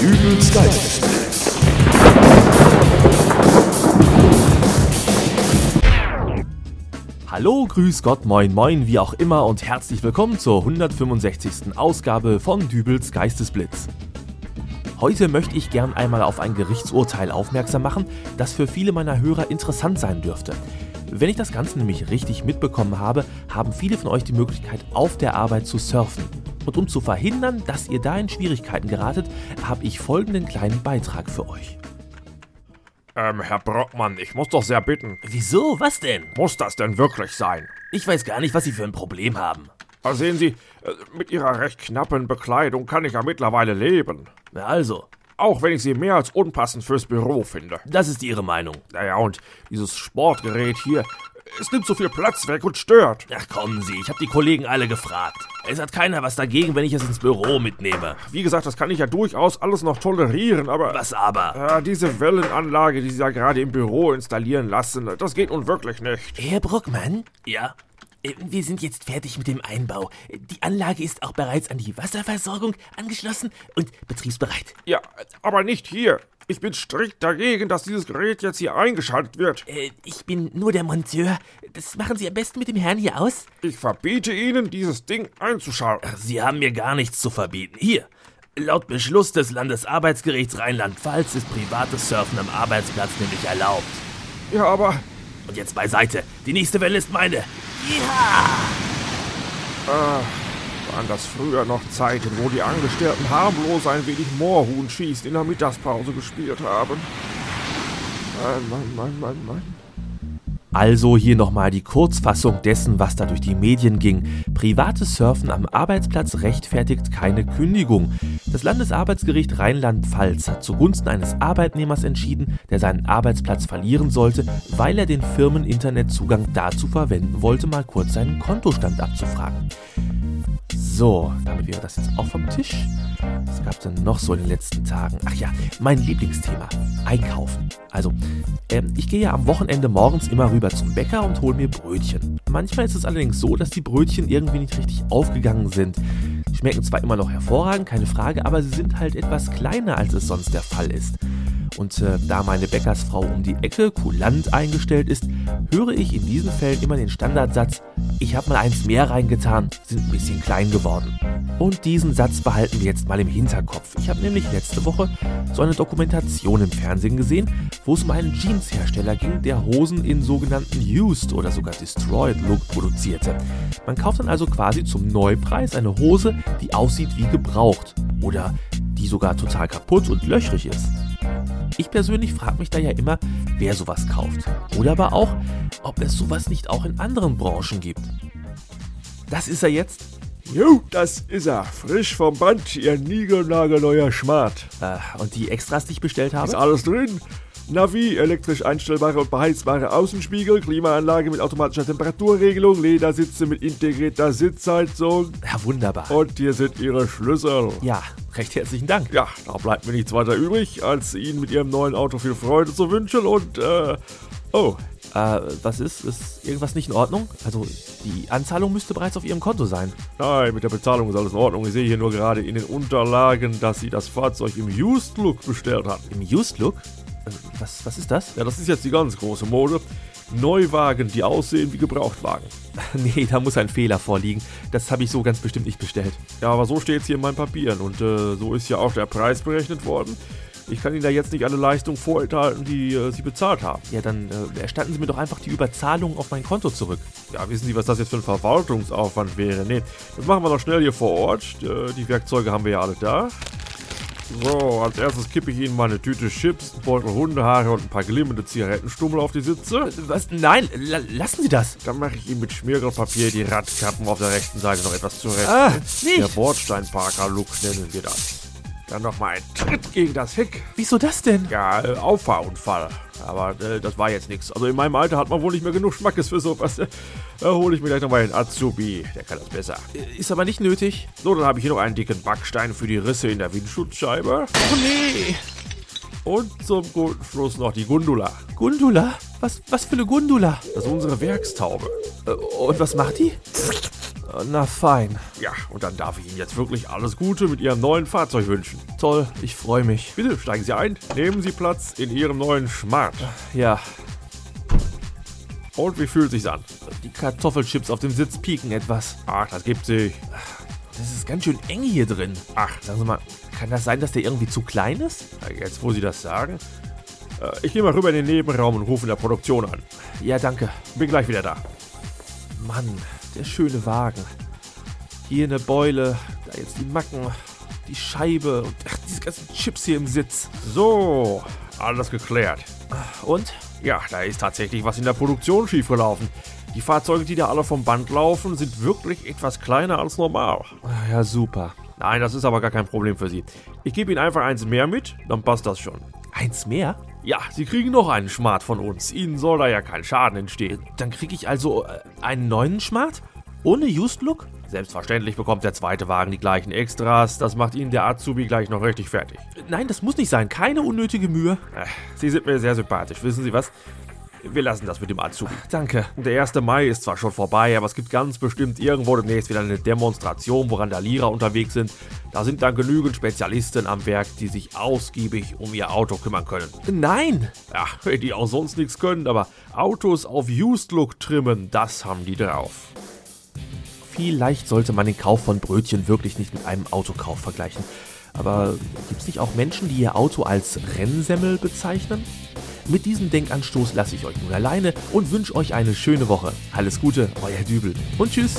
Dübels Geistesblitz. Hallo, grüß Gott, moin, moin, wie auch immer und herzlich willkommen zur 165. Ausgabe von Dübels Geistesblitz. Heute möchte ich gern einmal auf ein Gerichtsurteil aufmerksam machen, das für viele meiner Hörer interessant sein dürfte. Wenn ich das Ganze nämlich richtig mitbekommen habe, haben viele von euch die Möglichkeit, auf der Arbeit zu surfen. Und um zu verhindern, dass ihr da in Schwierigkeiten geratet, habe ich folgenden kleinen Beitrag für euch. Ähm, Herr Brockmann, ich muss doch sehr bitten. Wieso? Was denn? Muss das denn wirklich sein? Ich weiß gar nicht, was Sie für ein Problem haben. Ah, Sehen Sie, äh, mit Ihrer recht knappen Bekleidung kann ich ja mittlerweile leben. Na also, Auch wenn ich sie mehr als unpassend fürs Büro finde. das ist Ihre Meinung. Naja, und dieses Sportgerät hier, es nimmt so viel Platz weg und stört. Ach kommen Sie, ich habe die Kollegen alle gefragt. Es hat keiner was dagegen, wenn ich es ins Büro mitnehme. Wie gesagt, das kann ich ja durchaus alles noch tolerieren, aber... Was aber? Ja, diese Wellenanlage, die Sie da gerade im Büro installieren lassen, das geht nun wirklich nicht. Herr Bruckmann, Ja? äh, wir sind jetzt fertig mit dem Einbau. Die Anlage ist auch bereits an die Wasserversorgung angeschlossen und betriebsbereit. Ja, aber nicht hier. Ich bin strikt dagegen, dass dieses Gerät jetzt hier eingeschaltet wird. Äh, ich bin nur der Monteur. Das machen Sie am besten mit dem Herrn hier aus. Ich verbiete Ihnen, dieses Ding einzuschalten. Sie haben mir gar nichts zu verbieten. Hier. Laut Beschluss des Landesarbeitsgerichts Rheinland-Pfalz ist privates Surfen am Arbeitsplatz nämlich erlaubt. Ja, aber Und jetzt beiseite. Die nächste Welle ist meine. Waren das früher noch Zeiten, wo die Angestellten harmlos ein wenig Moorhuhn schießt in der Mittagspause gespielt haben? Mann, Mann, Mann, Mann, Mann. Also hier nochmal die Kurzfassung dessen, was da durch die Medien ging. Privates Surfen am Arbeitsplatz rechtfertigt keine Kündigung. Das Landesarbeitsgericht Rheinland-Pfalz hat zugunsten eines Arbeitnehmers entschieden, der seinen Arbeitsplatz verlieren sollte, weil er den Firmen Internetzugang dazu verwenden wollte, mal kurz seinen Kontostand abzufragen. So, damit wäre das jetzt auch vom Tisch. Was gab es denn noch so in den letzten Tagen? Ach ja, mein Lieblingsthema. Einkaufen. Also, ähm, ich gehe ja am Wochenende morgens immer rüber zum Bäcker und hole mir Brötchen. Manchmal ist es allerdings so, dass die Brötchen irgendwie nicht richtig aufgegangen sind. Die schmecken zwar immer noch hervorragend, keine Frage, aber sie sind halt etwas kleiner, als es sonst der Fall ist. Und äh, da meine Bäckersfrau um die Ecke kulant eingestellt ist, höre ich in diesen Fällen immer den Standardsatz, ich habe mal eins mehr reingetan, sind ein bisschen klein geworden. Und diesen Satz behalten wir jetzt mal im Hinterkopf. Ich habe nämlich letzte Woche so eine Dokumentation im Fernsehen gesehen, wo es um einen Jeanshersteller ging, der Hosen in sogenannten Used oder sogar Destroyed Look produzierte. Man kauft dann also quasi zum Neupreis eine Hose, die aussieht wie gebraucht oder die sogar total kaputt und löchrig ist. Ich persönlich frage mich da ja immer, wer sowas kauft. Oder aber auch, ob es sowas nicht auch in anderen Branchen gibt. Das ist er jetzt. Jo, das ist er. Frisch vom Band, Ihr niegelnagelneuer Schmart. Äh, und die Extras, die ich bestellt Ist habe? alles drin. Navi, elektrisch einstellbare und beheizbare Außenspiegel, Klimaanlage mit automatischer Temperaturregelung, Ledersitze mit integrierter Sitzheizung. Ja, wunderbar. Und hier sind Ihre Schlüssel. Ja, recht herzlichen Dank. Ja, da bleibt mir nichts weiter übrig, als Ihnen mit Ihrem neuen Auto viel Freude zu wünschen und, äh, oh, Äh, was ist? Ist irgendwas nicht in Ordnung? Also, die Anzahlung müsste bereits auf Ihrem Konto sein. nein, mit der Bezahlung ist alles in Ordnung. Ich sehe hier nur gerade in den Unterlagen, dass Sie das Fahrzeug im Used Look bestellt haben. Im Used Look? Was, was ist das? Ja, das ist jetzt die ganz große Mode. Neuwagen, die aussehen wie Gebrauchtwagen. nee, da muss ein Fehler vorliegen. Das habe ich so ganz bestimmt nicht bestellt. Ja, aber so steht es hier in meinen Papieren und äh, so ist ja auch der Preis berechnet worden. Ich kann Ihnen da jetzt nicht alle Leistungen vorenthalten, die äh, Sie bezahlt haben. Ja, dann äh, erstatten Sie mir doch einfach die Überzahlung auf mein Konto zurück. Ja, wissen Sie, was das jetzt für ein Verwaltungsaufwand wäre? Nee, das machen wir doch schnell hier vor Ort. Äh, Die Werkzeuge haben wir ja alle da. So, als erstes kippe ich Ihnen mal eine Tüte Chips, einen Beutel Hundehaare und ein paar glimmende Zigarettenstummel auf die Sitze. Was? Nein, la lassen Sie das. Dann mache ich Ihnen mit Schmiergelpapier die Radkappen auf der rechten Seite noch etwas zurecht. Ah, Der nicht. Bordsteinparker-Look nennen wir das. Dann nochmal ein Tritt gegen das Heck. Wieso das denn? Ja, äh, Auffahrunfall. Aber äh, das war jetzt nichts. Also in meinem Alter hat man wohl nicht mehr genug Schmackes für sowas. Da hole ich mir gleich nochmal einen Azubi. Der kann das besser. Ist aber nicht nötig. So, dann habe ich hier noch einen dicken Backstein für die Risse in der Windschutzscheibe. Oh nee. Und zum guten Schluss noch die Gundula. Gundula? Was, was für eine Gundula? Das ist unsere Werkstaube. Äh, Und was macht die? Na fein. Ja, und dann darf ich Ihnen jetzt wirklich alles Gute mit Ihrem neuen Fahrzeug wünschen. Toll, ich freue mich. Bitte steigen Sie ein, nehmen Sie Platz in Ihrem neuen Smart. Ja, Und wie fühlt sich's an? die Kartoffelchips auf dem Sitz pieken etwas. Ach, das gibt sich. Das ist ganz schön eng hier drin. Ach, Sagen Sie mal, kann das sein, dass der irgendwie zu klein ist? jetzt wo Sie das sagen. Äh, Ich gehe mal rüber in den Nebenraum und rufe in der Produktion an. Ja, danke. Bin gleich wieder da. Mann, der schöne Wagen. Hier eine Beule, da jetzt die Macken, die Scheibe und ach, diese ganzen Chips hier im Sitz. So, alles geklärt. Und? Ja, da ist tatsächlich was in der Produktion schiefgelaufen. Die Fahrzeuge, die da alle vom Band laufen, sind wirklich etwas kleiner als normal. Ja, super. Nein, das ist aber gar kein Problem für Sie. Ich gebe Ihnen einfach eins mehr mit, dann passt das schon. Eins mehr? Ja, Sie kriegen noch einen Smart von uns. Ihnen soll da ja kein Schaden entstehen. Dann kriege ich also äh, einen neuen Smart? Ohne Used Look? Selbstverständlich bekommt der zweite Wagen die gleichen Extras. Das macht Ihnen der Azubi gleich noch richtig fertig. Nein, das muss nicht sein. Keine unnötige Mühe. Äh, Sie sind mir sehr sympathisch. Wissen Sie was? Wir lassen das mit dem Azubi. Danke. Der 1. Mai ist zwar schon vorbei, aber es gibt ganz bestimmt irgendwo demnächst wieder eine Demonstration, wo Randalierer unterwegs sind. Da sind dann genügend Spezialisten am Werk, die sich ausgiebig um ihr Auto kümmern können. Nein! Ja, die auch sonst nichts können, aber Autos auf Used Look trimmen, das haben die drauf. Vielleicht sollte man den Kauf von Brötchen wirklich nicht mit einem Autokauf vergleichen. Aber gibt es nicht auch Menschen, die ihr Auto als Rennsemmel bezeichnen? Mit diesem Denkanstoß lasse ich euch nun alleine und wünsche euch eine schöne Woche. Alles Gute, euer Dübel und tschüss.